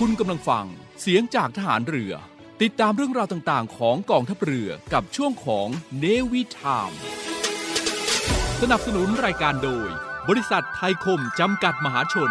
คุณกำลังฟังเสียงจากทหารเรือ ติดตามเรื่องราวต่างๆ ของกองทัพเรือกับช่วงของเนวิทามสนับสนุนรายการโดย บริษัทไทยคมจำกัดมหาชน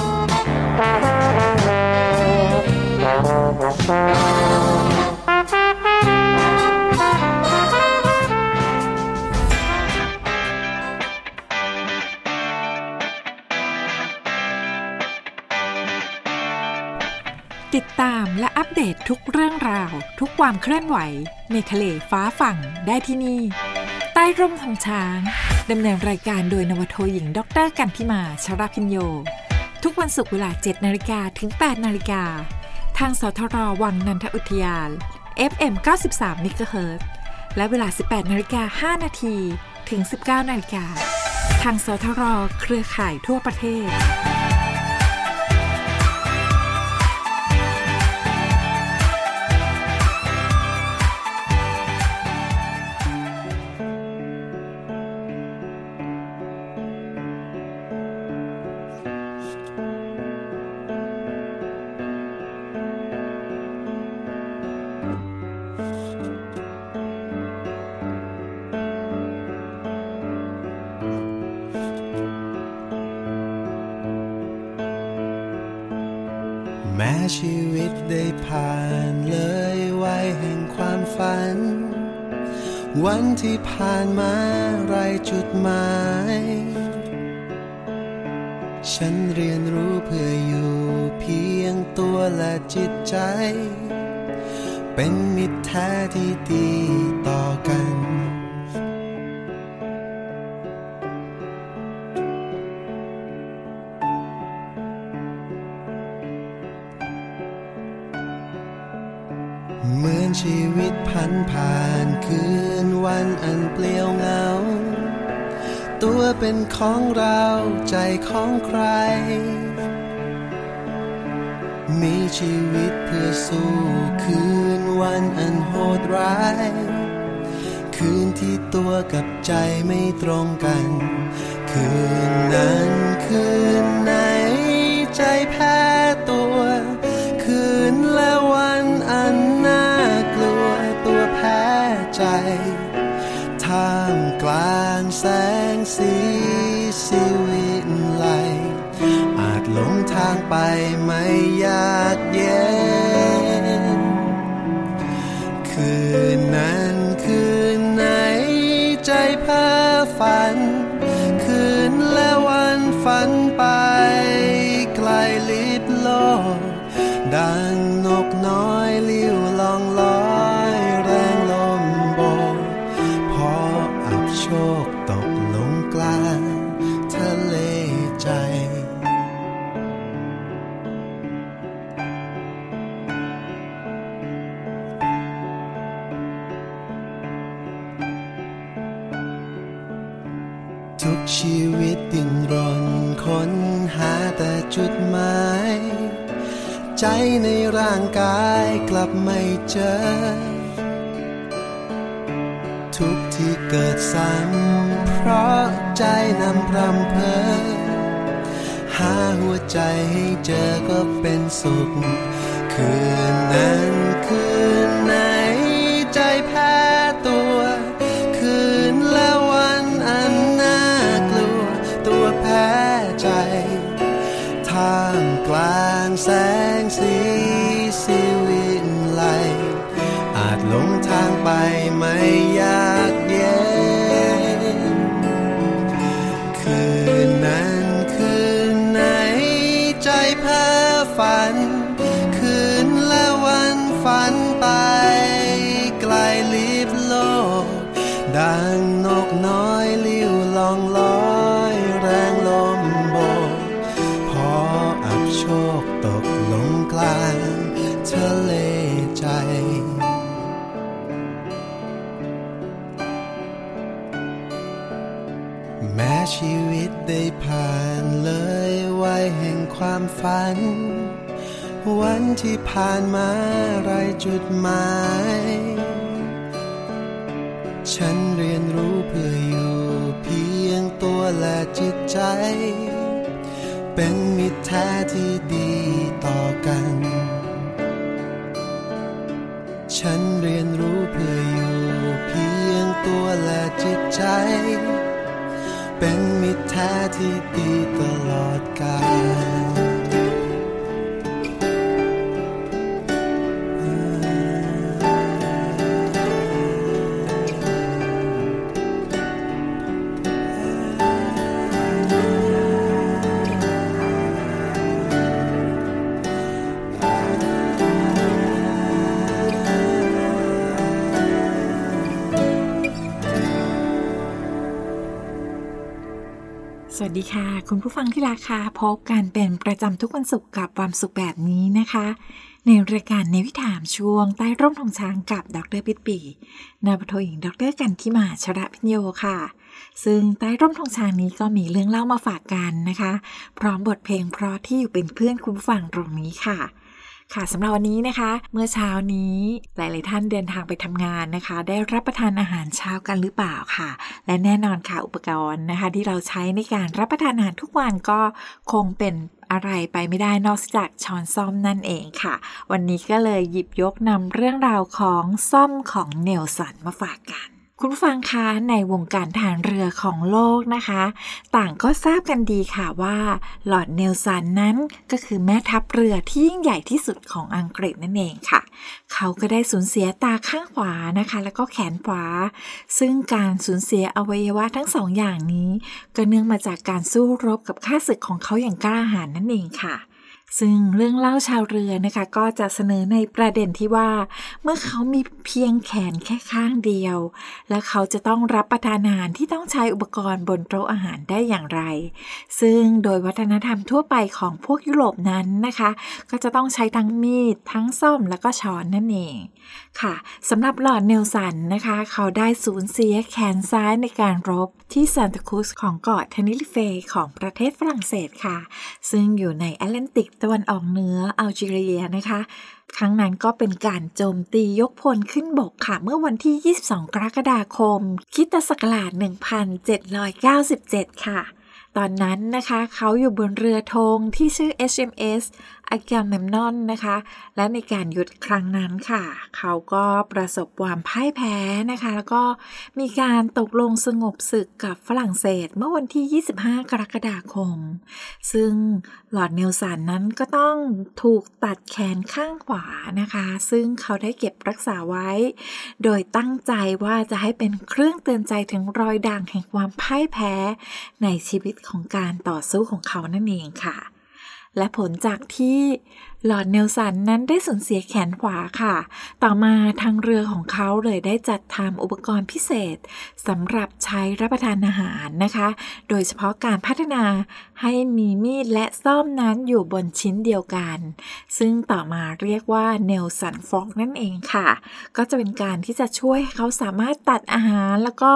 ติดตามและอัปเดตทุกเรื่องราว ทุกความเคลื่อนไหว ในทะเลฟ้าฝั่งได้ที่นี่ ใต้ร่มทองช้าง ดำเนินรายการโดยนวโทหญิง ดรกันพิมาชราพิญโย ทุกวันศุกร์เวลา 7 นาฬิกาถึง 8 นาฬิกา ทางสทรวังนันทอุทยาน FM 93 MHz และเวลา 18 นาฬิกา 5 นาที ถึง 19 นาฬิกา ทางสทรเครือข่ายทั่วประเทศ ชีวิตได้ผ่านเลยวัยแห่งความฝัน วันที่ผ่านมาไรจุดหมาย ฉันเรียนรู้เพื่ออยู่เพียงตัวและจิตใจ เป็นมิตรแท้ที่ดีต่อกัน ตัวเป็นของเราใจของใคร มีชีวิตเพื่อสู้คืนวันอันโหดร้าย คืนที่ตัวกับใจไม่ตรงกัน คืนนั้นคืนไหนใจแพ้ ไป ร่างกายกลับไม่เจอ ทุกที่เกิดซ้ำเพราะใจนำพรำเพอหาหัวใจให้เจอก็เป็นสุข คืนนั้นคืนไหนใจแพ้ตัว คืนและวันอันน่ากลัว ตัวแพ้ใจท่ามกลางแสงสี หลงทางไปไม่ยาก ความฝัน วันที่ผ่านมาไรจุดหมาย ฉันเรียนรู้เพื่ออยู่เพียงตัวและจิตใจ เป็นมิตรแท้ที่ดีต่อกัน ฉันเรียนรู้เพื่ออยู่เพียงตัวและจิตใจเป็นมิตรแท้ที่ดีตลอดกาล ดีค่ะ คุณผู้ฟังที่รักค่ะพบกันเป็นประจำทุกวันศุกร์กับความสุขแบบนี้นะคะ ในรายการในวิถามช่วงใต้ร่มทองช้างกับดรปิตปีนาบโทหญิงดรกันทิมาชระพิญโยค่ะ ซึ่งใต้ร่มทองช้างนี้ก็มีเรื่องเล่ามาฝากกันนะคะ พร้อมบทเพลงเพราะที่อยู่เป็นเพื่อนคุณผู้ฟังตรงนี้ค่ะ ค่ะสำหรับวันนี้นะคะ เมื่อเช้านี้หลาย ๆ ท่านเดินทางไปทำงานนะคะ ได้รับประทานอาหารเช้ากันหรือเปล่าค่ะ และแน่นอนค่ะอุปกรณ์นะคะ ที่เราใช้ในการรับประทานอาหารทุกวันก็คงเป็นอะไรไปไม่ได้นอกจากช้อนซ่อมนั่นเองค่ะ วันนี้ก็เลยหยิบยกนำเรื่องราวของซ่อมของเนลสันมาฝากกัน คุณฟังคะในวงการทหารเรือของโลกนะคะ ต่างก็ทราบกันดีค่ะว่าหลอดเนลสันนั้นก็คือแม่ทัพเรือที่ยิ่งใหญ่ที่สุดของอังกฤษนั่นเองค่ะ เขาก็ได้สูญเสียตาข้างขวานะคะ แล้วก็แขนขวา ซึ่งการสูญเสียอวัยวะทั้งสองอย่างนี้ ก็เนื่องมาจากการสู้รบกับข้าศึกของเขาอย่างกล้าหาญนั่นเองค่ะ ซึ่งเรื่องเล่าชาวเรือนะคะ ก็จะเสนอในประเด็นที่ว่า เมื่อเขามีเพียงแขนแค่ข้างเดียว และเขาจะต้องรับประทานอาหารที่ต้องใช้อุปกรณ์บนโต๊ะอาหารได้อย่างไร ซึ่งโดยวัฒนธรรมทั่วไปของพวกยุโรปนั้นนะคะ ก็จะต้องใช้ทั้งมีด ทั้งส้อมแล้วก็ช้อนนั่นเองค่ะสำหรับลอร์ดเนลสันนะคะ เขาได้สูญเสียแขนซ้ายในการรบที่ซานตาครูซของเกาะเทเนริเฟของประเทศฝรั่งเศสค่ะ ซึ่งอยู่ในแอตแลนติกตะวันออกเหนืออัลจีเรียนะคะ ครั้งนั้นก็เป็นการโจมตียกพลขึ้นบกค่ะ เมื่อวันที่ 22 กรกฎาคมคริตศักราช1797 ค่ะ ตอนนั้นนะคะ เขาอยู่บนเรือธงที่ชื่อ HMS อากาเมมนอนนะคะ และในการหยุดครั้งนั้นค่ะ เขาก็ประสบความพ่ายแพ้นะคะ แล้วก็มีการตกลงสงบศึกกับฝรั่งเศสเมื่อวันที่ 25 กรกฎาคม ซึ่งหลอดเนลสันนั้นก็ต้องถูกตัดแขนข้างขวานะคะ ซึ่งเขาได้เก็บรักษาไว้ โดยตั้งใจว่าจะให้เป็นเครื่องเตือนใจถึงรอยด่างแห่งความพ่ายแพ้ ในชีวิตของการต่อสู้ของเขานั่นเองค่ะ และผลจากที่ ลอร์ดเนลสันนั้นได้สูญเสียแขนขวาค่ะ ต่อมาทางเรือของเขาเลยได้จัดทำอุปกรณ์พิเศษสำหรับใช้รับประทานอาหารนะคะ โดยเฉพาะการพัฒนาให้มีมีดและส้อมนั้นอยู่บนชิ้นเดียวกัน ซึ่งต่อมาเรียกว่าเนลสัน fork นั่นเองค่ะ ก็จะเป็นการที่จะช่วยให้เขาสามารถตัดอาหารแล้วก็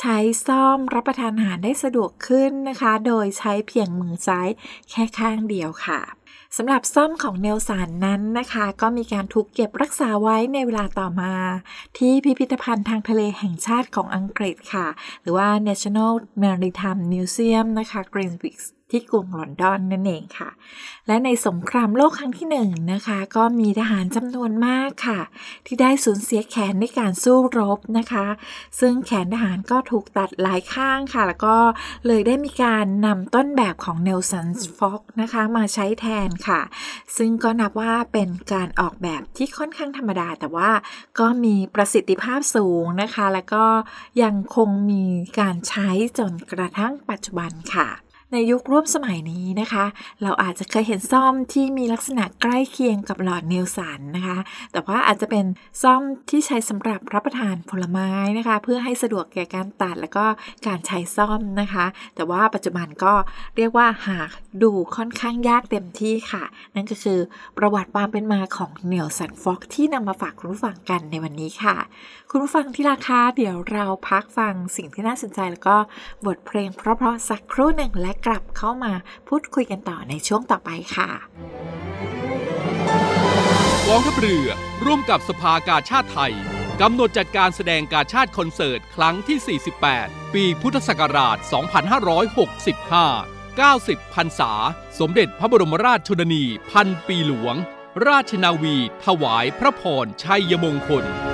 ใช้ซ่อมรับประทานอาหารได้สะดวกขึ้นนะคะ โดยใช้เพียงมือซ้ายแค่ข้างเดียวค่ะ สำหรับซ่อมของเนลสันนั้นนะคะ ก็มีการถูกเก็บรักษาไว้ในเวลาต่อมา ที่พิพิธภัณฑ์ทางทะเลแห่งชาติของอังกฤษค่ะ หรือว่า National Maritime Museum นะคะ Greenwich ที่กรุงลอนดอนนั่นเองค่ะ และในสงครามโลกครั้งที่หนึ่งนะคะ ก็มีทหารจำนวนมากค่ะ ที่ได้สูญเสียแขนในการสู้รบนะคะ ซึ่งแขนทหารก็ถูกตัดหลายข้างค่ะ แล้วก็เลยได้มีการนำต้นแบบของเนลสันฟ็อกนะคะมาใช้แทนค่ะ ซึ่งก็นับว่าเป็นการออกแบบที่ค่อนข้างธรรมดา แต่ว่าก็มีประสิทธิภาพสูงนะคะ แล้วก็ยังคงมีการใช้จนกระทั่งปัจจุบันค่ะ ในยุคร่วมสมัยนี้นะคะ เราอาจจะเคยเห็นซ่อมที่มีลักษณะใกล้เคียงกับหลอดเนลสันนะคะ แต่ว่าอาจจะเป็นซ่อมที่ใช้สำหรับรับประทานผลไม้นะคะ เพื่อให้สะดวกแก่การตัดแล้วก็การใช้ซ่อมนะคะ แต่ว่าปัจจุบันก็เรียกว่าหากดูค่อนข้างยากเต็มที่ค่ะ นั่นก็คือประวัติความเป็นมาของเนลสันฟ็อกที่นำมาฝากคุณผู้ฟังกันในวันนี้ค่ะ คุณผู้ฟังที่ราคาเดี๋ยวเราพักฟังสิ่งที่น่าสนใจแล้วก็บทเพลงเพราะๆสักครู่หนึ่งและกลับเข้ามาพูดคุยกันต่อในช่วงต่อไปค่ะกองทัพเรือร่วมกับสภากาชาติไทยกำหนดจัดการแสดงกาชาติคอนเสิร์ตครั้งที่ 48 ปีพุทธศักราช 2565 90พรรษา สมเด็จพระบรมราชชนนี พันปีหลวง ราชนาวี ถวายพระพรชัยมงคล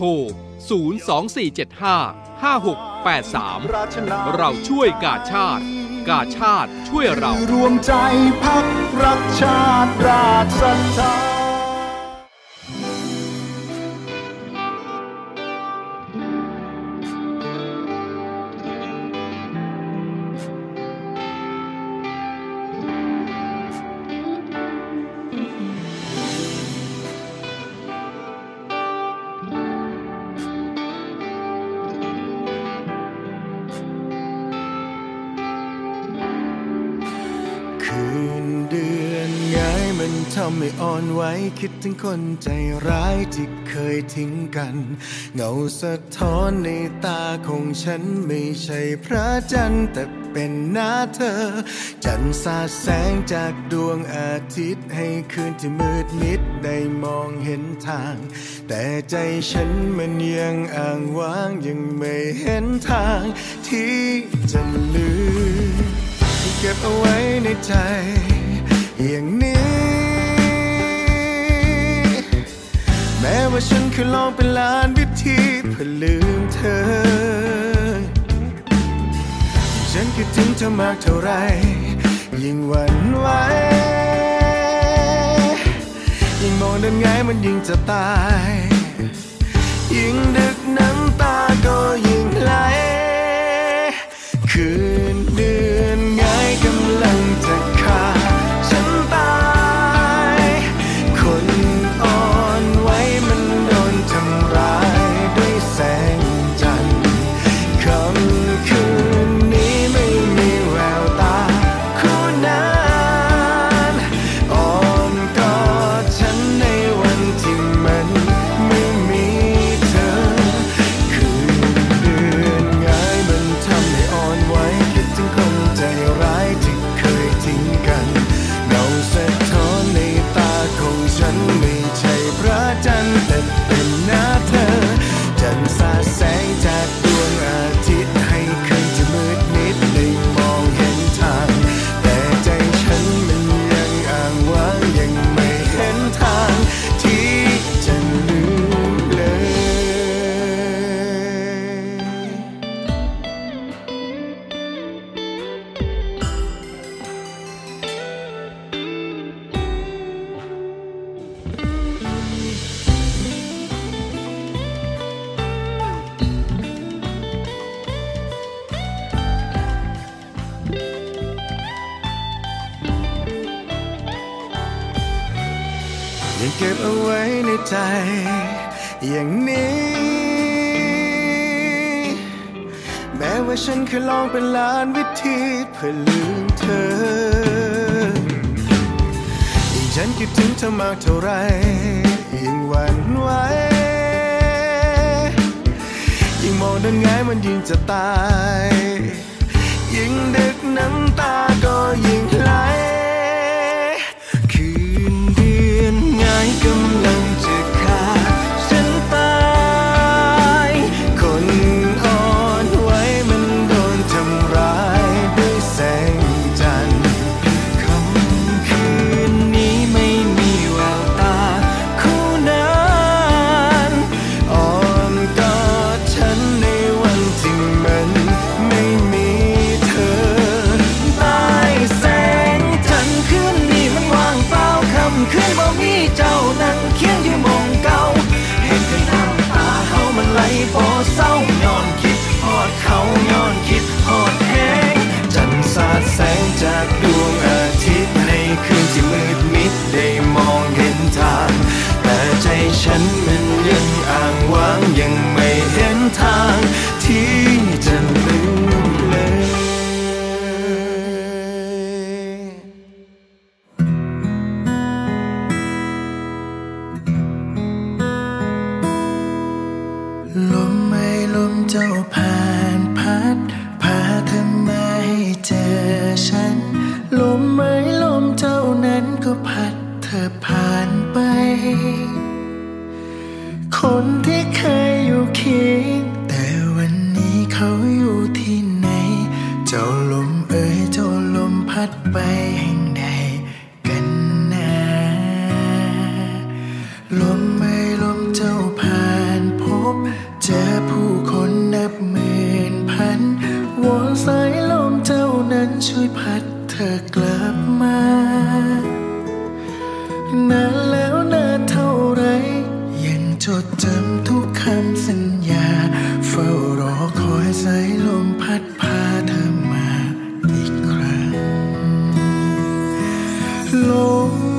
ทร 02475 5683 เราช่วยกาชาติ กาชาติช่วยเรา รวมใจพักรักชาติราชศรัทธาคื ไหวคิดถึงคนใจร้ายที่เคยทิ้งกัน เงาสะท้อนในตาของฉันไม่ใช่พระจันทร์แต่เป็นหน้าเธอ จันทร์สาดแสงจากดวงอาทิตย์ให้คืนที่มืดมิดได้มองเห็นทาง แต่ใจฉันมันยังอ่างว้างยังไม่เห็นทาง ที่จะลืมเก็บเอาไว้ในใจอย่างนี้ ม้ว่าฉันเคยลองเป็นล้านวิธีเพื่อลืมเธอ ฉันคิดถึงเธอมากเท่าไร ยิ่งหวันไหวยิ่งมองเดินไงมันยิ่งจะตาย ยิ่งดึกน้ำตาก็ยิ่งไหล คืนเดือ ล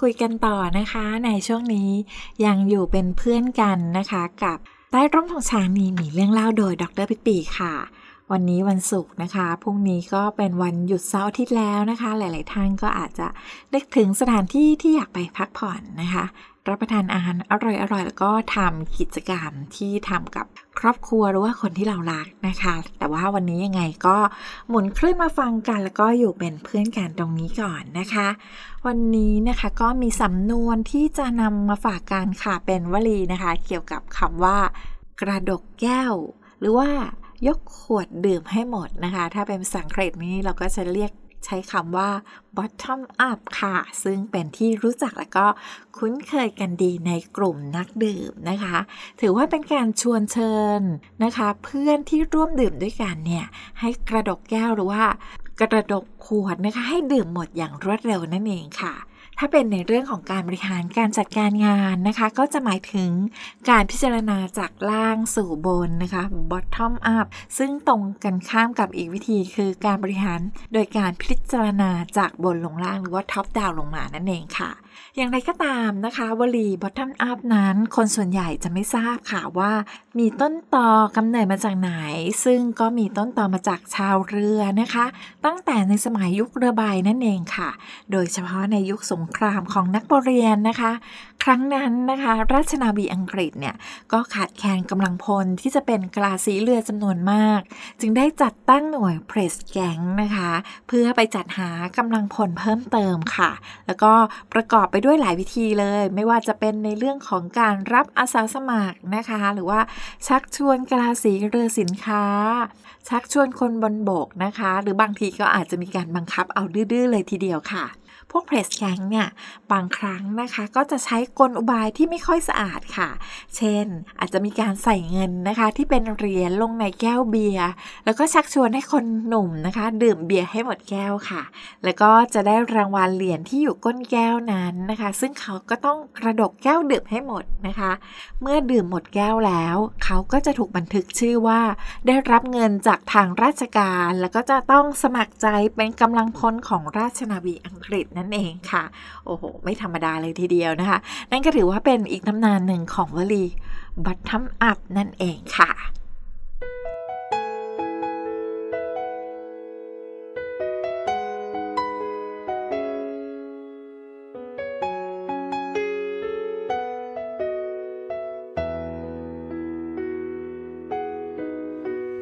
คุยกันต่อนะคะ ในช่วงนี้ยังอยู่เป็นเพื่อนกันนะคะ กับใต้ร่มของชานีมีเรื่องเล่าโดยดรปิปีค่ะ วันนี้วันศุกร์นะคะพรุ่งนี้ก็เป็นวันหยุดเสาร์อาทิตย์แล้วนะคะ หลาย ๆ ท่านก็อาจจะนึกถึงสถานที่ที่อยากไปพักผ่อนนะคะรับประทานอาหารอร่อยๆ แล้วก็ทำกิจกรรมที่ทำกับครอบครัวหรือว่าคนที่เรารักนะคะ แต่ว่าวันนี้ยังไงก็หมุนคลื่นมาฟังกัน แล้วก็อยู่เป็นเพื่อนกันตรงนี้ก่อนนะคะ วันนี้นะคะก็มีสำนวนที่จะนำมาฝากกันค่ะเป็นวลีนะคะ เกี่ยวกับคำว่า กระดกแก้ว หรือว่ายกขวดดื่มให้หมดนะคะ ถ้าเป็นภาษาอังกฤษนี้เราก็จะเรียกใช้คำว่า bottom up ค่ะ ซึ่งเป็นที่รู้จักและก็คุ้นเคยกันดีในกลุ่มนักดื่มนะคะ ถือว่าเป็นการชวนเชิญนะคะ เพื่อนที่ร่วมดื่มด้วยกันเนี่ย ให้กระดกแก้วหรือว่า กระดกขวดนะคะให้ดื่มหมดอย่างรวดเร็วนั่นเองค่ะ ถ้าเป็นในเรื่องของการบริหารการจัดการงานนะคะ ก็จะหมายถึงการพิจารณาจากล่างสู่บนนะคะ bottom up ซึ่งตรงกันข้ามกับอีกวิธีคือการบริหารโดยการพิจารณาจากบนลงล่างหรือว่า top down ลงมานั่นเองค่ะ อย่างไรก็ตามนะคะวลี bottom up นั้น คนส่วนใหญ่จะไม่ทราบค่ะว่า มีต้นตอกำเนิดมาจากไหน ซึ่งก็มีต้นตอมาจากชาวเรือนะคะ ตั้งแต่ในสมัยยุคเรือใบนั่นเองค่ะ โดยเฉพาะในยุคสงครามของนักบรเรียนนะคะ ครั้งนั้นนะคะ ราชนาวีอังกฤษเนี่ยก็ขาดแคลนกำลังพลที่จะเป็นกลาสีเรือจำนวนมาก จึงได้จัดตั้งหน่วยเพรสแก๊งนะคะ เพื่อไปจัดหากำลังพลเพิ่มเติมค่ะ แล้วก็ประกอบไปด้วยหลายวิธีเลย ไม่ว่าจะเป็นในเรื่องของการรับอาสาสมัครนะคะ หรือว่าชักชวนกลาสีเรือสินค้า ชักชวนคนบนบกนะคะ หรือบางทีก็อาจจะมีการบังคับเอาดื้อๆเลยทีเดียวค่ะ พวกเพรสแกงเนี่ยบางครั้งนะคะก็จะใช้กลอุบายที่ไม่ค่อยสะอาดค่ะ เช่น อาจจะมีการใส่เงินนะคะ ที่เป็นเหรียญลงในแก้วเบียร์แล้วก็ชักชวนให้คนหนุ่มนะคะ ดื่มเบียร์ให้หมดแก้วค่ะ แล้วก็จะได้รางวัลเหรียญที่อยู่ก้นแก้วนั้นนะคะ ซึ่งเขาก็ต้องกระดกแก้วดื่มให้หมดนะคะ เมื่อดื่มหมดแก้วแล้ว เขาก็จะถูกบันทึกชื่อว่า ได้รับเงินจากทางราชการ แล้วก็จะต้องสมัครใจเป็นกำลังพลของราชนาวีอังกฤษนั่นเองค่ะ โอ้โห ไม่ธรรมดาเลยทีเดียวนะคะ นั่นก็ถือว่าเป็นอีกตำนานหนึ่งของวลีบัตทัมอัพนั่นเองค่ะ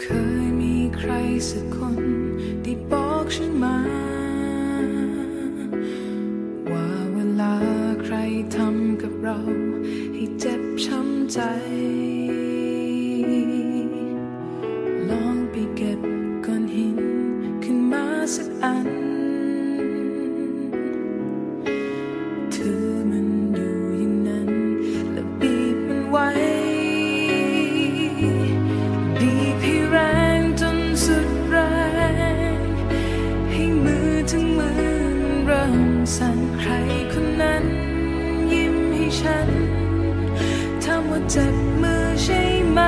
เคยมีใครสักคนที่บอกฉันมา ใจ ลองไปเก็บก้อนหินขึ้นมาสักอันถือมันอยู่อย่างนั้น แล้วบีบมันไว้ บีบให้แรงจนสุดแรง ให้มือทั้งมือเริ่มสั่นใครคนนั้น ยิ้มให้ฉัน ว่าเจ็บมือใช่ไหม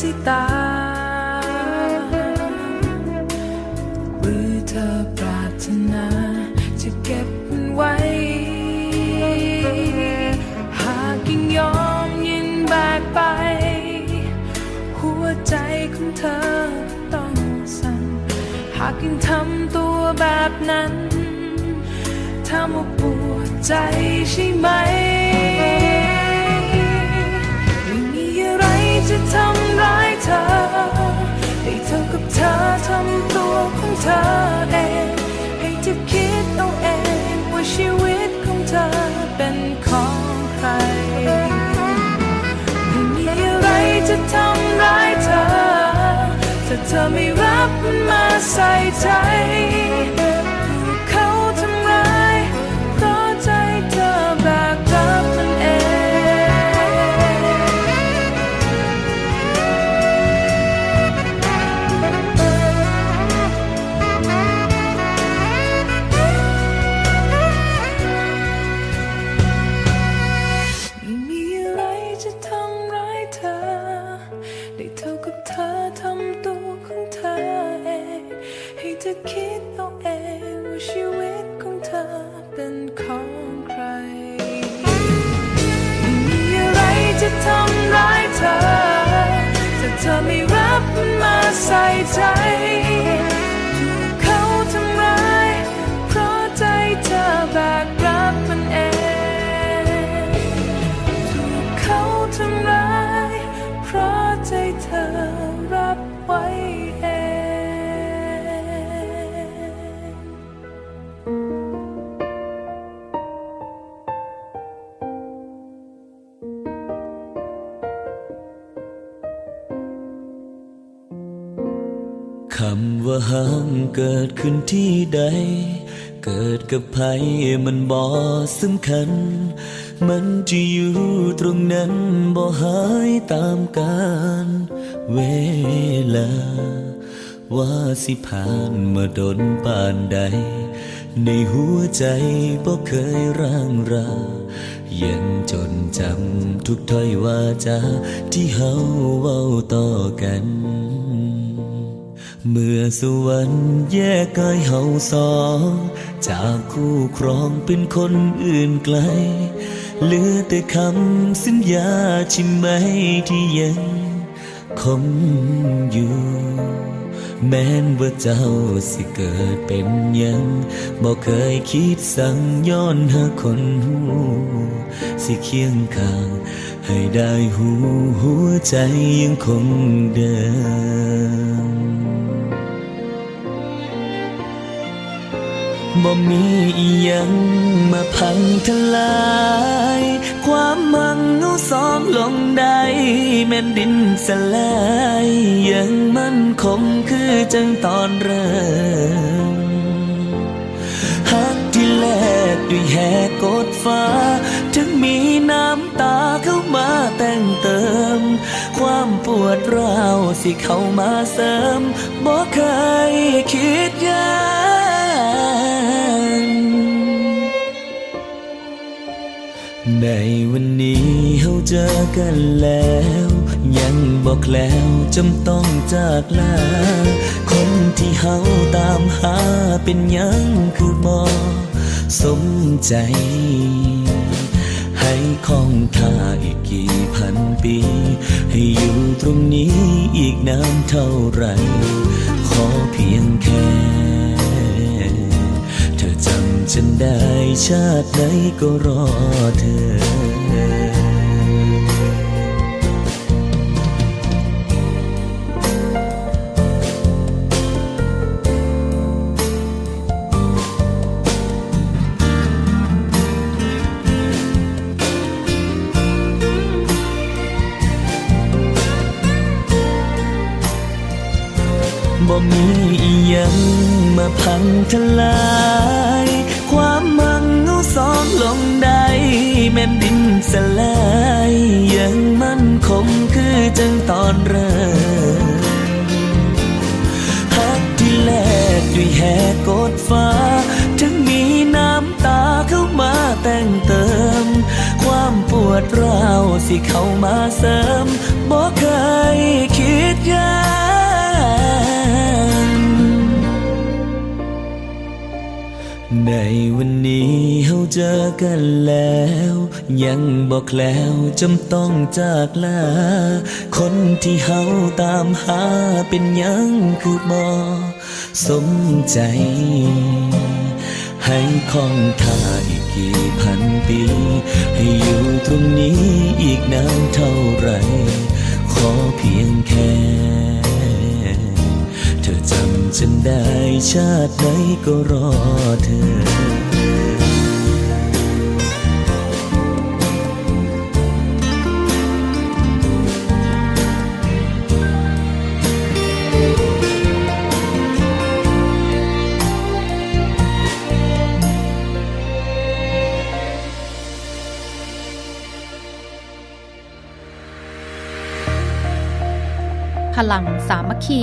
สายตา หรือเธอปรารถนา จะเก็บมันไว้ หากยังยอมยินแบกไป หัวใจของเธอต้องสั่น หากยังทำตัวแบบนั้นทำว่าปวดใจใช่ไหม ธอให้เท่ากับเธอทำตัวของเธอเองให้เธอคิดเอาเองว่าชีวิตของเธอเป็นของใครไม่มีอะไรจะทำร้ายเธอถ้าเธอไม่รับมันมาใส่ใจ เกิดขึ้นที่ใด เกิดกับไผมันบ่สำคัญ มันจะอยู่ตรงนั้นบ่หายตามกาลเวลา ว่าสิผ่านมาดนปานใด ในหัวใจบ่เคยร่างรายังจนจำทุกถ้อยวาจาที่เฮาเว้าต่อกัน เมื่อสวรรค์แยกกายเฮาสองจากคู่ครองเป็นคนอื่นไกล เหลือแต่คำสัญญาใช่ไหมที่ยังคงอยู่ แม้นว่าเจ้าสิเกิดเป็นยังบอกเคยคิดสั่งย้อนหาคนหูสิเคียงข้างให้ได้หูหัวใจยังคงเดิม บ่มีอียังมาพังทลาย ความมังเอาสองลงได้แม่นดินสลายยังมั่นคงคือจังตอนเริ่มหักที่แลกด้วยแหกกดฟ้า ถึงมีน้ำตาเข้ามาแต่งเติม ความปวดร้าวสิเข้ามาเสริมบ่เคยคิดยา ในวันนี้เฮาเจอกันแล้ว ยังบอกแล้วจำต้องจากลา คนที่เฮาตามหาเป็นยังคือบ่สมใจ ให้คองท่าอีกกี่พันปี ให้อยู่ตรงนี้อีกนานเท่าไหรขอเพียงแค่ ฉันได้ชาติไหนก็รอเธอ บ่มีอีหยังมาพังทลาย ความมังเอาสองลงได้แม่นดินสลายยังมั่นคงคือจังตอนเริ่มหักที่แลกด้วยแหกกดฟ้า ถึงมีน้ำตาเข้ามาแต่งเติม ความปวดร้าวสิเข้ามาเสริมบ่เคยคิดยา ในวันนี้เฮาเจอกันแล้ว ยังบอกแล้วจำต้องจากลา คนที่เฮาตามหาเป็นยังคือบ่สมใจ ให้คองท่าอีกกี่พันปี ให้อยู่ตรงนี้อีกนานเท่าไหรขอเพียงแค่ ฉันได้ชาติไหนก็รอเธอพลังสามัคคี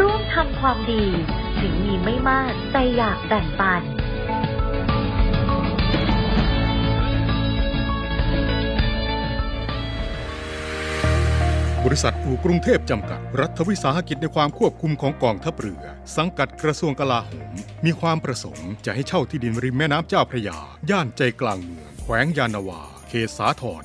ร่วมทำความดี ถึงมีไม่มากแต่อยากแบ่งปัน บริษัทอู่กรุงเทพจำกัด รัฐวิสาหกิจในความควบคุมของกองทัพเรือ สังกัดกระทรวงกลาโหม มีความประสงค์จะให้เช่าที่ดินริมแม่น้ำเจ้าพระยา ย่านใจกลางเมือง แขวงยานาวา เขตสาทร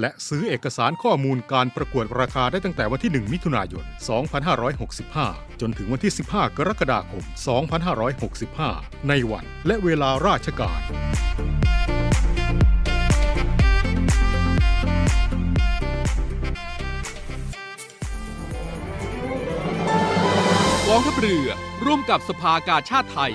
และซื้อเอกสารข้อมูลการประกวดราคาได้ตั้งแต่วันที่ 1 มิถุนายน 2565 จนถึงวันที่ 15 กรกฎาคม 2565 ในวันและเวลาราชการ กองทัพเรือร่วมกับสภากาชาติไทย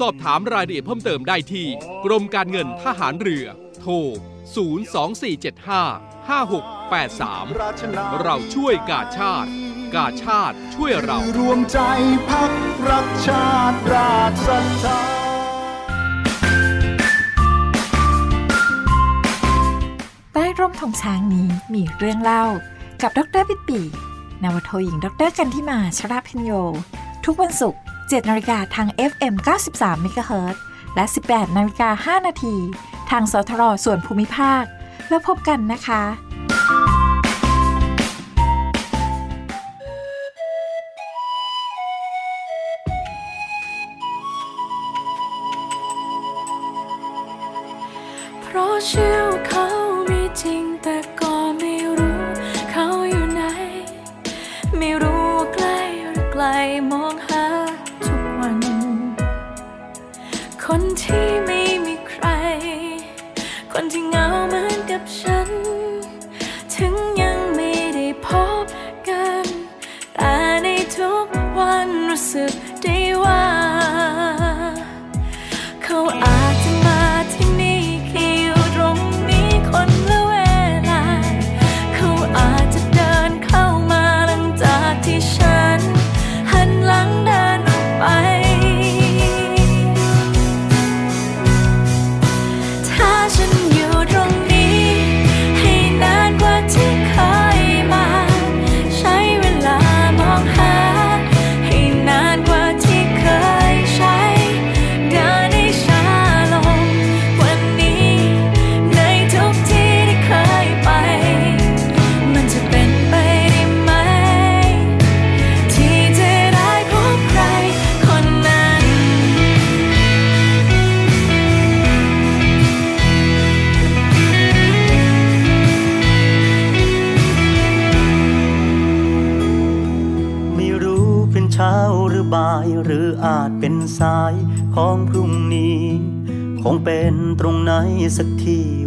สอบถามรายละเอียดเพิ่มเติมได้ที่ กรมการเงินทหารเรือ โทร 02475 5683 เราช่วยกาชาติ กาชาติช่วยเรารวมใจพักรักชาติราชศรัทธาใต้ร่มธงช้างนี้มีเรื่องเล่ากับดรปิดปีนาวโทหญิงดรกันทิมาชราพิญโย ทุกวันศุกร์ 7นาฬิกาทาง FM 93 MHz และ 18นาฬิกา5นาทีทางสทรส่วนภูมิภาค แล้วพบกันนะคะ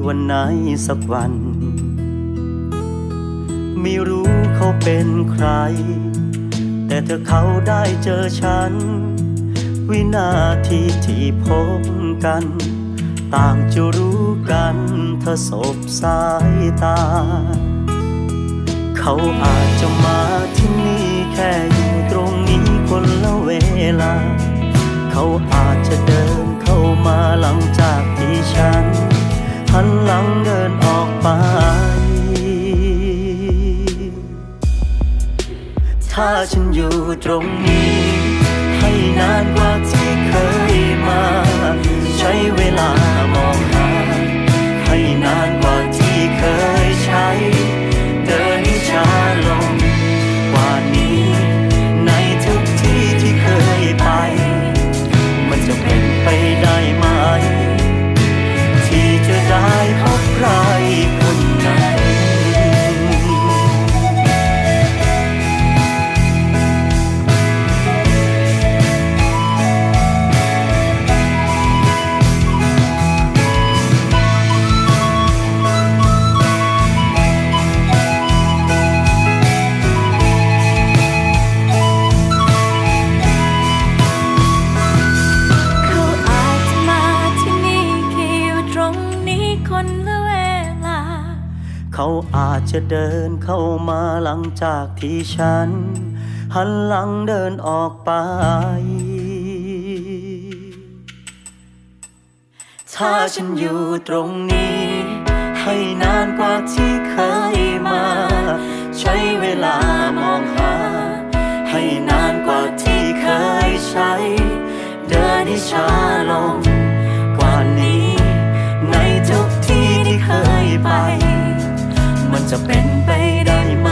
วันไหนสักวัน ไม่รู้เขาเป็นใคร แต่เธอเขาได้เจอฉัน วินาทีที่พบกัน ต่างจะรู้กันเธอสบสายตา เขาอาจจะมาที่นี่แค่อยู่ตรงนี้คนละเวลา เขาอาจจะเดินเข้ามาหลังจากที่ฉัน หันหลังเดินออกไป ถ้าฉันอยู่ตรงนี้ ให้นานกว่าที่เคยมา ใช้เวลามองหา ให้นานกว่าที่เคยใช้ เขาอาจจะเดินเข้ามาหลังจากที่ฉัน หันหลังเดินออกไป ถ้าฉันอยู่ตรงนี้ ให้นานกว่าที่เคยมา ใช้เวลามองหา ให้นานกว่าที่เคยใช้ เดินให้ช้าลง กว่านี้ ในทุกที่ที่เคยไป จะเป็นไปได้ไหม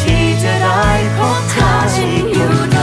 ที่จะได้พบเธอฉันอยู่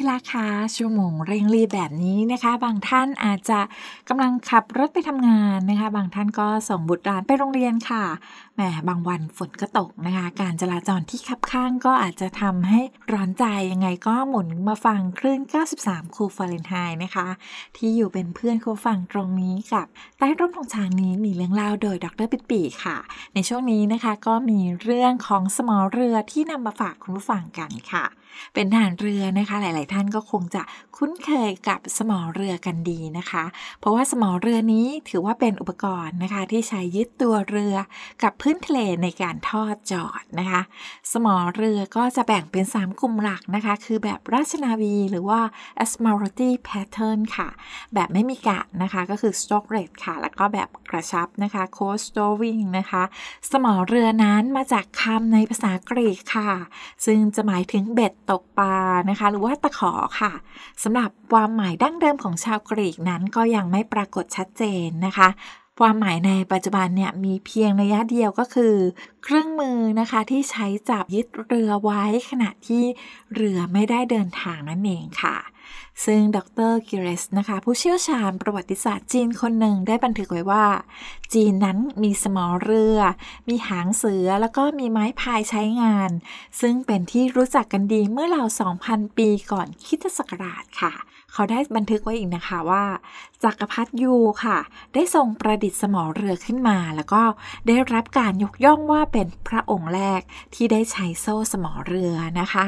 ที่รักคะชั่วโมงเร่งรีบแบบนี้นะคะ บางท่านอาจจะกำลังขับรถไปทำงานนะคะ บางท่านก็ส่งบุตรหลานไปโรงเรียนค่ะ แหมบางวันฝนก็ตกนะคะ การจราจรที่คับข้างก็อาจจะทำให้ร้อนใจยังไงก็หมุนมาฟังคลื่น 93 คูฟาเรนไฮน์นะคะ ที่อยู่เป็นเพื่อนคูฟังตรงนี้กับใต้ร่มของช้างนี้มีเรื่องเล่าโดยดรปิดปีค่ะ ในช่วงนี้นะคะก็มีเรื่องของสมอเรือที่นำมาฝากคุณผู้ฟังกันค่ะ เป็นทหารเรือนะคะ หลาย ๆ ท่านก็คงจะคุ้นเคยกับสมอเรือกันดีนะคะ เพราะว่าสมอเรือนี้ถือว่าเป็นอุปกรณ์นะคะ ที่ใช้ยึดตัวเรือกับพืนทะเลในการทอดจอดนะคะ สมอเรือก็จะแบ่งเป็น 3 กลุ่มหลักนะคะ คือแบบราชนาวีหรือว่า Admiralty Pattern ค่ะ แบบไม่มีกะนะคะก็คือ Stroke Rate ค่ะ แล้วก็แบบกระชับนะคะ Coast Rowing นะคะ สมอเรือนั้นมาจากคำในภาษากรีกค่ะ ซึ่งจะหมายถึงเบ็ดตกปลานะคะ หรือว่าตะขอค่ะสำหรับความหมายดั้งเดิมของชาวกรีกนั้นก็ยังไม่ปรากฏชัดเจนนะคะ ความหมายในปัจจุบันเนี่ยมีเพียงระยะเดียวก็คือ เครื่องมือนะคะที่ใช้จับยึดเรือไว้ขณะที่เรือไม่ได้เดินทางนั่นเองค่ะ ซึ่งดรกิเรสนะคะ ผู้เชี่ยวชาญประวัติศาสตร์จีนคนหนึ่งได้บันทึกไว้ว่า จีนนั้นมีสมอเรือ มีหางเสือแล้วก็มีไม้พายใช้งาน ซึ่งเป็นที่รู้จักกันดีเมื่อราว2,000 ปีก่อนคิตศักราชค่ะเขาได้บันทึกไว้อีกนะคะว่า จักรพรรดิยูค่ะ ได้ทรงประดิษฐ์สมอเรือขึ้นมา แล้วก็ได้รับการยกย่องว่าเป็นพระองค์แรกที่ได้ใช้โซ่สมอเรือนะคะ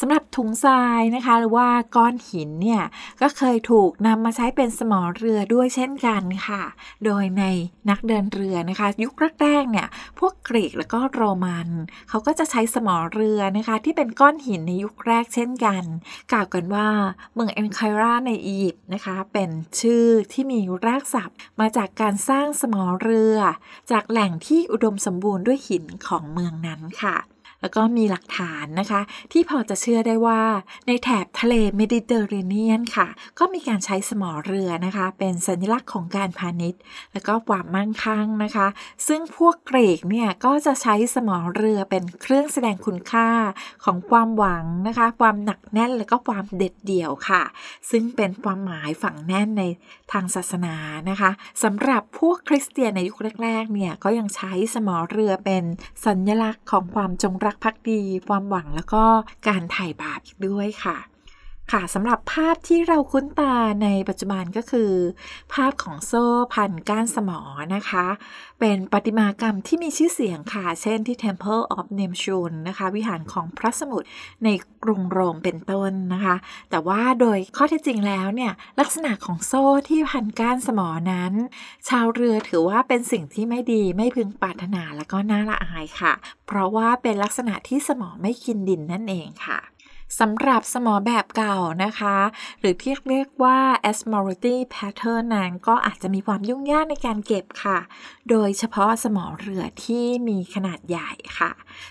สำหรับถุงทรายนะคะ หรือว่าก้อนหินเนี่ยก็เคยถูกนำมาใช้เป็นสมอเรือด้วยเช่นกันค่ะ โดยในนักเดินเรือนะคะ ยุคแรกๆเนี่ยพวกกรีกแล้วก็โรมันเขาก็จะใช้สมอเรือนะคะ ที่เป็นก้อนหินในยุคแรกเช่นกัน กล่าวกันว่าเมืองเอนไคราในอียิปต์นะคะ เป็นชื่ออที่มีรากศัพท์ มาจากการสร้างสมอเรือ จากแหล่งที่อุดมสมบูรณ์ด้วยหินของเมืองนั้นค่ะ แล้วก็มีหลักฐานนะคะ ที่พอจะเชื่อได้ว่าในแถบทะเลเมดิเตอร์เรเนียนค่ะ ก็มีการใช้สมอเรือนะคะ เป็นสัญลักษณ์ของการพาณิชย์ และก็ความมั่งคั่งนะคะ ซึ่งพวกเกรกเนี่ยก็จะใช้สมอเรือเป็นเครื่องแสดงคุณค่าของความหวังนะคะ ความหนักแน่นและก็ความเด็ดเดี่ยวค่ะ ซึ่งเป็นความหมายฝังแน่นในทางศาสนานะคะสำหรับพวกคริสเตียนในยุคแรกๆเนี่ยก็ยังใช้สมอเรือเป็นสัญลักษณ์ของความจงรักพักดี ความหวังแล้วก็การถ่ายบาปอีกด้วยค่ะ ค่ะสำหรับภาพที่เราคุ้นตาในปัจจุบันก็คือ ภาพของโซ่พันก้านสมอนะคะ เป็นประติมากรรมที่มีชื่อเสียงค่ะ เช่นที่ Temple of Neptune นะคะ วิหารของพระสมุทรในกรุงโรมเป็นต้นนะคะ แต่ว่าโดยข้อเท็จจริงแล้วเนี่ย ลักษณะของโซ่ที่พันก้านสมอนั้น ชาวเรือถือว่าเป็นสิ่งที่ไม่ดีไม่พึงปรารถนาและก็น่าละอายค่ะ เพราะว่าเป็นลักษณะที่สมอไม่กินดินนั่นเองค่ะ สำหรับสมอแบบเก่านะคะ หรือที่เรียกว่า asmority pattern นั้นก็อาจจะมีความยุ่งยากในการเก็บค่ะ โดยเฉพาะสมอเรือที่มีขนาดใหญ่ค่ะ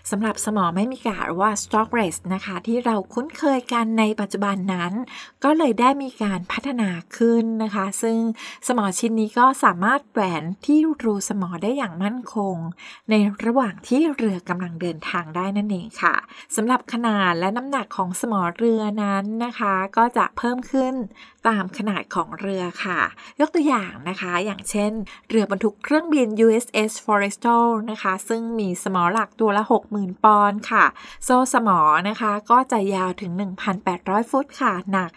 สำหรับสมอไม่มีกาหรือว่า stock race นะคะ ที่เราคุ้นเคยกันในปัจจุบันนั้น ก็เลยได้มีการพัฒนาขึ้นนะคะ ซึ่งสมอชิ้นนี้ก็สามารถแหวนที่รูสมอได้อย่างมั่นคง ในระหว่างที่เรือกำลังเดินทางได้นั่นเองค่ะสำหรับขนาดและน้ำหนักของของสมอเรือนั้นนะคะ ก็จะเพิ่มขึ้นตามขนาดของเรือค่ะ ยกตัวอย่างนะคะ อย่างเช่น เรือบรรทุกเครื่องบิน USS Forrestal นะคะ ซึ่งมีสมอหลักตัวละ 60,000 ปอนด์ค่ะ โซ่สมอนะคะก็จะยาวถึง 1,800 ฟุตค่ะ หนัก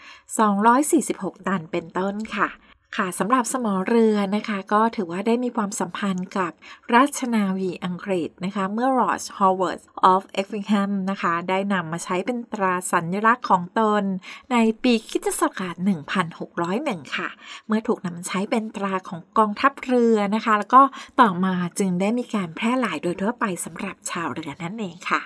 246 ตันเป็นต้นค่ะ ค่ะสำหรับสมอเรือนะคะก็ถือว่าได้มีความสัมพันธ์กับราชนาวีอังกฤษนะคะเมื่อ r o ส Howard of Effingham นะคะได้นำมาใช้เป็นตราสัญลักษณ์ของตน ในปีคิตศักราช1601 ค่ะ เมื่อถูกนำมาใช้เป็นตราของกองทัพเรือนะคะ แล้วก็ต่อมาจึงได้มีการแพร่หลายโดยทั่วไปสำหรับชาวเรือนั่นเองค่ะ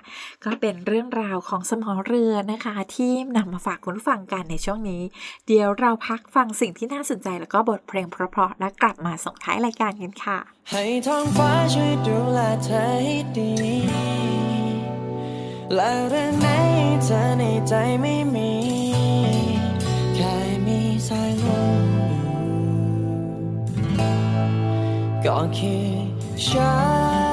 ก็เป็นเรื่องราวของสมอเรือนะคะ ที่นำมาฝากคุณผู้ฟังกันในช่วงนี้ เดี๋ยวเราพักฟังสิ่งที่น่าสนใจแล้วก็ก็บทเพลงเพราะๆและกลับมาส่งท้ายรายการกันค่ะ ให้ท้องฟ้าช่วยดูแลเธอให้ดี และเรื่องไหนเธอในใจไม่มี แค่มีสายลมก็คือฉันมัน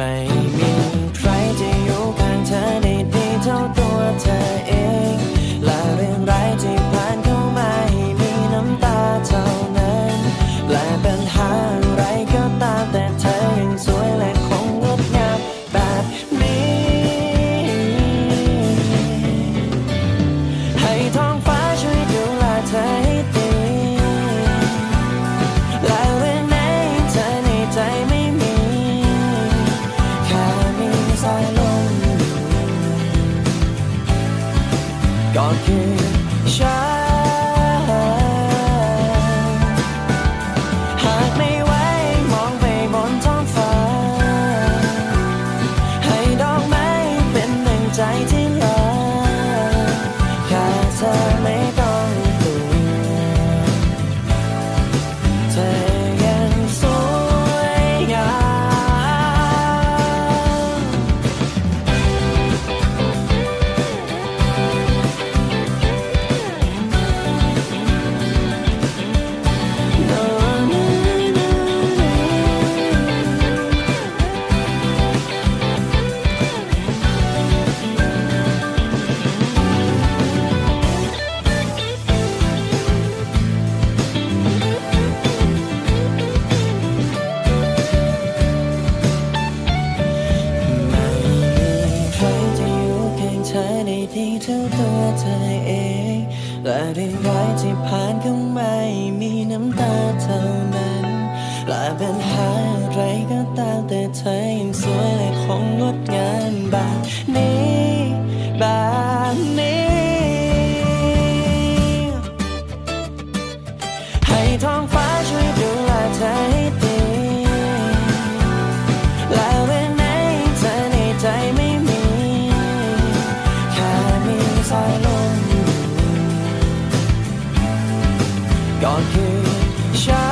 ก็ ก่อ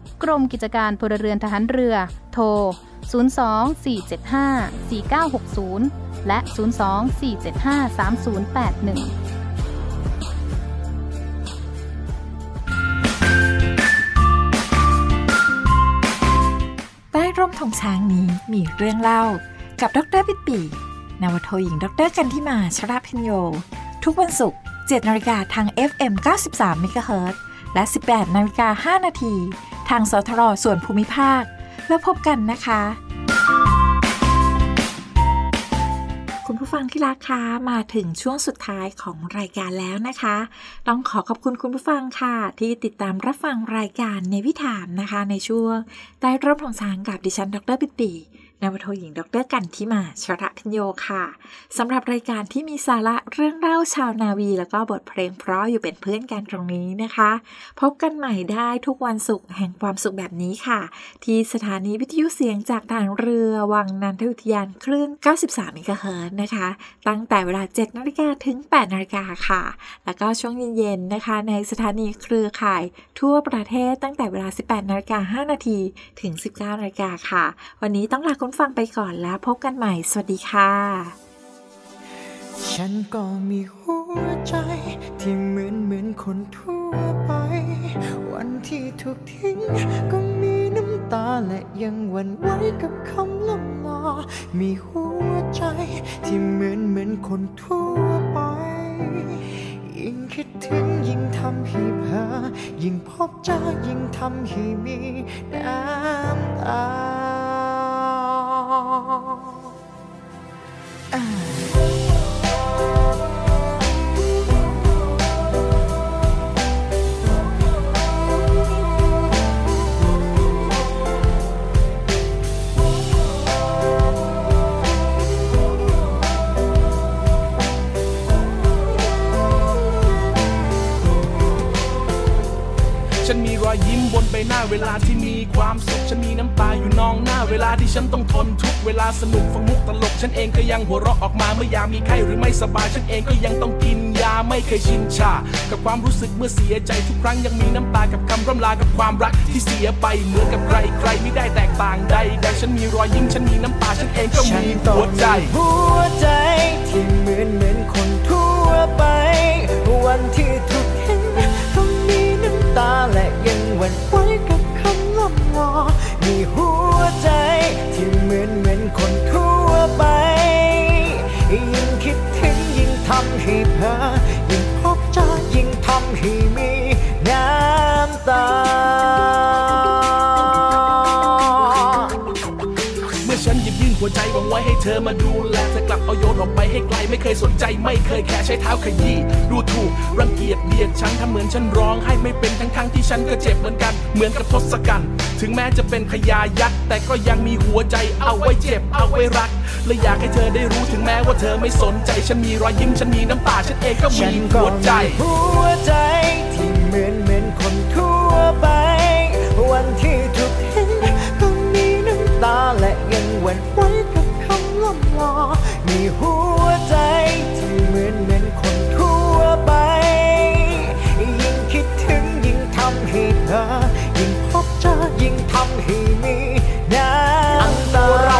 กรมกิจการพลเรือนทหารเรือ โทร 02-475-4960 และ 02-475-3081ใต้ร่มธงช้างนี้มีเรื่องเล่ากับดรปิปีนาวโทหญิงดรกันที่มาชราพิญโย ทุกวันศุกร์7นาฬิกาทาง FM 93 MHz และ 18นาฬิกา5นาที ทางสทรส่วนภูมิภาค แล้วพบกันนะคะ คุณผู้ฟังที่รักคะมาถึงช่วงสุดท้ายของรายการแล้วนะคะ ต้องขอขอบคุณคุณผู้ฟังค่ะ ที่ติดตามรับฟังรายการในวิถามนะคะ ในช่วงใต้ร่มของสางกับดิฉันดรปิติ นาวโทหญิงดรกันทิมาชระพิญโยค่ะสำหรับรายการที่มีสาระเรื่องเล่าชาวนาวี แล้วก็บทเพลงเพราะอยู่เป็นเพื่อนกันตรงนี้นะคะ พบกันใหม่ได้ทุกวันศุกร์แห่งความสุขแบบนี้ค่ะ ที่สถานีวิทยุเสียงจากทางเรือวังนันทอุทยานคลื่น 93เมกะเฮิร์นะคะ ตั้งแต่เวลา 7นาฬิกาถึง 8นาฬิกาค่ะ แล้วก็ช่วงเย็นๆนะคะ ในสถานีเครือข่าย ทั่วประเทศตั้งแต่เวลา 18นาฬิกา5นาทีถึง 19นาฬิกาค่ะ วันนี้ต้องลาคุณฟังไปก่อนแล้วพบกันใหม่ สวัสดีค่ะ ฉันก็มีหัวใจ ที่เหมือนเหมือนคนทั่วไป วันที่ถูกทิ้ง ก็มีน้ำตาและยังหวั่นไหวกับคำล่ำลามีหัวใจ ที่เหมือนเหมือนคนทั่วไปยิ่งคิดถึงยิ่งทำให้เพ้อยิ่งพบเจอยิ่งทำให้มีน้ำตา ฉั บนใบหน้าเวลาที่มีความสุขฉันมีน้ำตาอยู่นองหน้า เวลาที่ฉันต้องทนทุกเวลาสนุกฟังมุกตลก ฉันเองก็ยังหัวเราะออกมาเมื่อยามมีไข้หรือไม่สบาย ฉันเองก็ยังต้องกินยาไม่เคยชินชา กับความรู้สึกเมื่อเสียใจทุกครั้งยังมีน้ำตากับคำร่ำลากับความรักที่เสียไปเหมือนกับใครใครไม่ได้แตกต่างใดแต่ฉันมีรอยยิ้มฉันมีน้ำตาฉันเองก็มีหัวใจ เธอมาดูแลเธอกลับเอาโยนออกไปให้ไกลไม่เคยสนใจไม่เคยแค่ใช้เท้าขยี้ดูถูกรังเกียจเบียดฉันทำเหมือนฉันร้องให้ไม่เป็นทั้งทั้งๆที่ฉันก็เจ็บเหมือนกันเหมือนกับทศกัณฐ์ถึงแม้จะเป็นพญายักษ์แต่ก็ยังมีหัวใจเอาไว้เจ็บเอาไว้รักและอยากให้เธอได้รู้ถึงแม้ว่าเธอไม่สนใจฉันมีรอยยิ้มฉันมีน้ำตาฉันเองก็มีหัวใจหัวใจที่เหมือนเหมือนคนทั่วไป วันที่ถูกเห็นก็มีน้ำตาและยังหวั่นไหว กับคำล่ำลามีหัวใจที่เหมือนเหมือนคนทั่วไป ยิ่งคิดถึงยิ่งทำให้เธอ ยิ่งพบเจอยิ่งทำให้มีน้ำตาเรา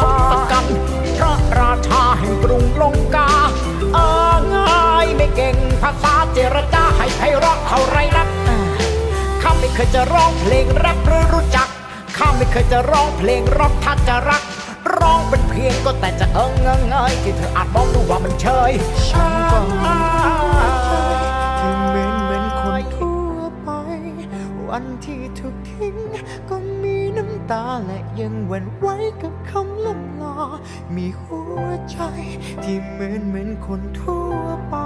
คือทศกัณฐ์พระราชาแห่งกรุงลงกาเออง่ายไม่เก่งภาษาเจรจาให้ไพเราะเท่าไรนักข้าไม่เคยจะร้องเพลงรักหรือรู้จักข้าไม่เคยจะร้องเพลงร็อกถ้าจะรัก เป็นเพียงก็แต่จะเอิงเงยเงยที่เธออาจมองดูว่ามันเชยฉันก็มีที่เหมือนเหมือนคนทั่วไป วันที่ถูกทิ้งก็มีน้ำตาและยังหวั่นไหวกับคำล่ำลามีหัวใจที่เหมือนเหมือนคนทั่วไป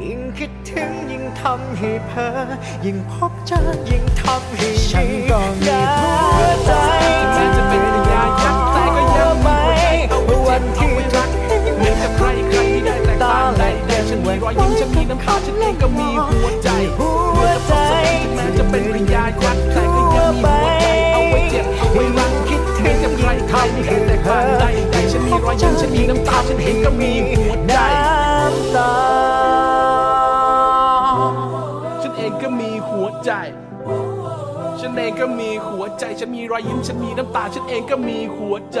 ยิ่งคิดถึงยิ่งทำให้เพ้อยิ่งพบเจอยิ่งทำให้ฉันก็มีหัวใจ อยยิ้มฉันมีน้ำตาฉันเองก็มีหัวใจเหมือนกับทศกัณฐ์ถึงแม้จะเป็นพญายักแต่ก็ยังมีหัวใจเอาไว้เจ็บเอาไว้รักคิดเหมือนกับใครใครไม่ได้แตกต่างใดแต่ฉันมีรอยยิ้มฉันมีน้ำตาฉันเองก็มีหัวใจน้ำตาฉันเองก็มีหัวใจฉันเองก็มีหัวใจ ฉันมีรอยยิ้ม ฉันมีน้ำตา ฉันเองก็มีหัวใจ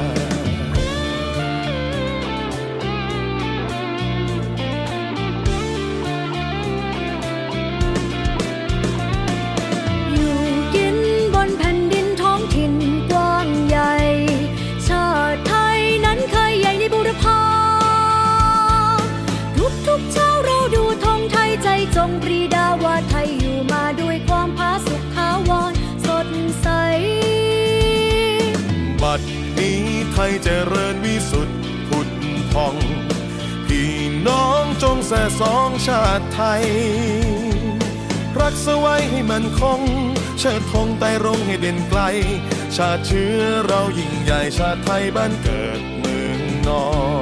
ส่สองชาติไทย รักสไว้ให้มันคง เชิดธงไต่รงให้เด่นไกล ชาติเชื้อเรายิ่งใหญ่ชาติไทยบ้านเกิดเมืองนอน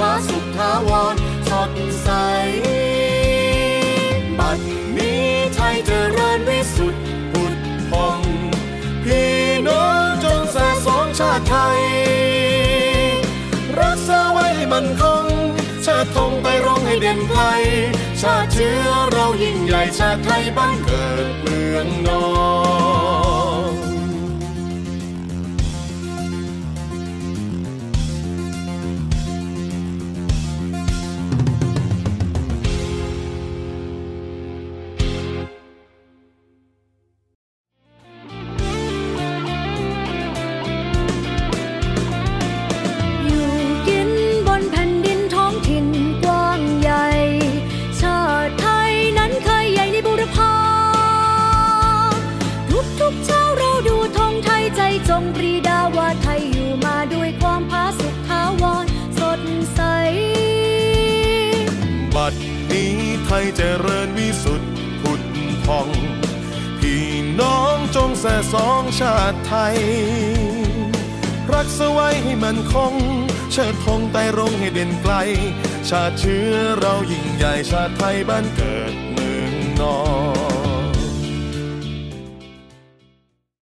มาสุขทาวรสดใส บัดนี้ไทยเจริญวิสุทธิ์ผุดพองพี่น้องจงแส่สองชาติไทย รักษาไว้ให้มันคง ชาติธงไปร้องให้เด่นไกล ชาติเชื้อเรายิ่งใหญ่ชาติไทยบ้านเกิดเมืองนอน แส่สองชาติไทย รักสไว้ให้มันคง เชิดธงไต่รงให้เด่นไกล ชาติเชื้อเรายิ่งใหญ่ชาติไทยบ้านเกิดเมืองนอน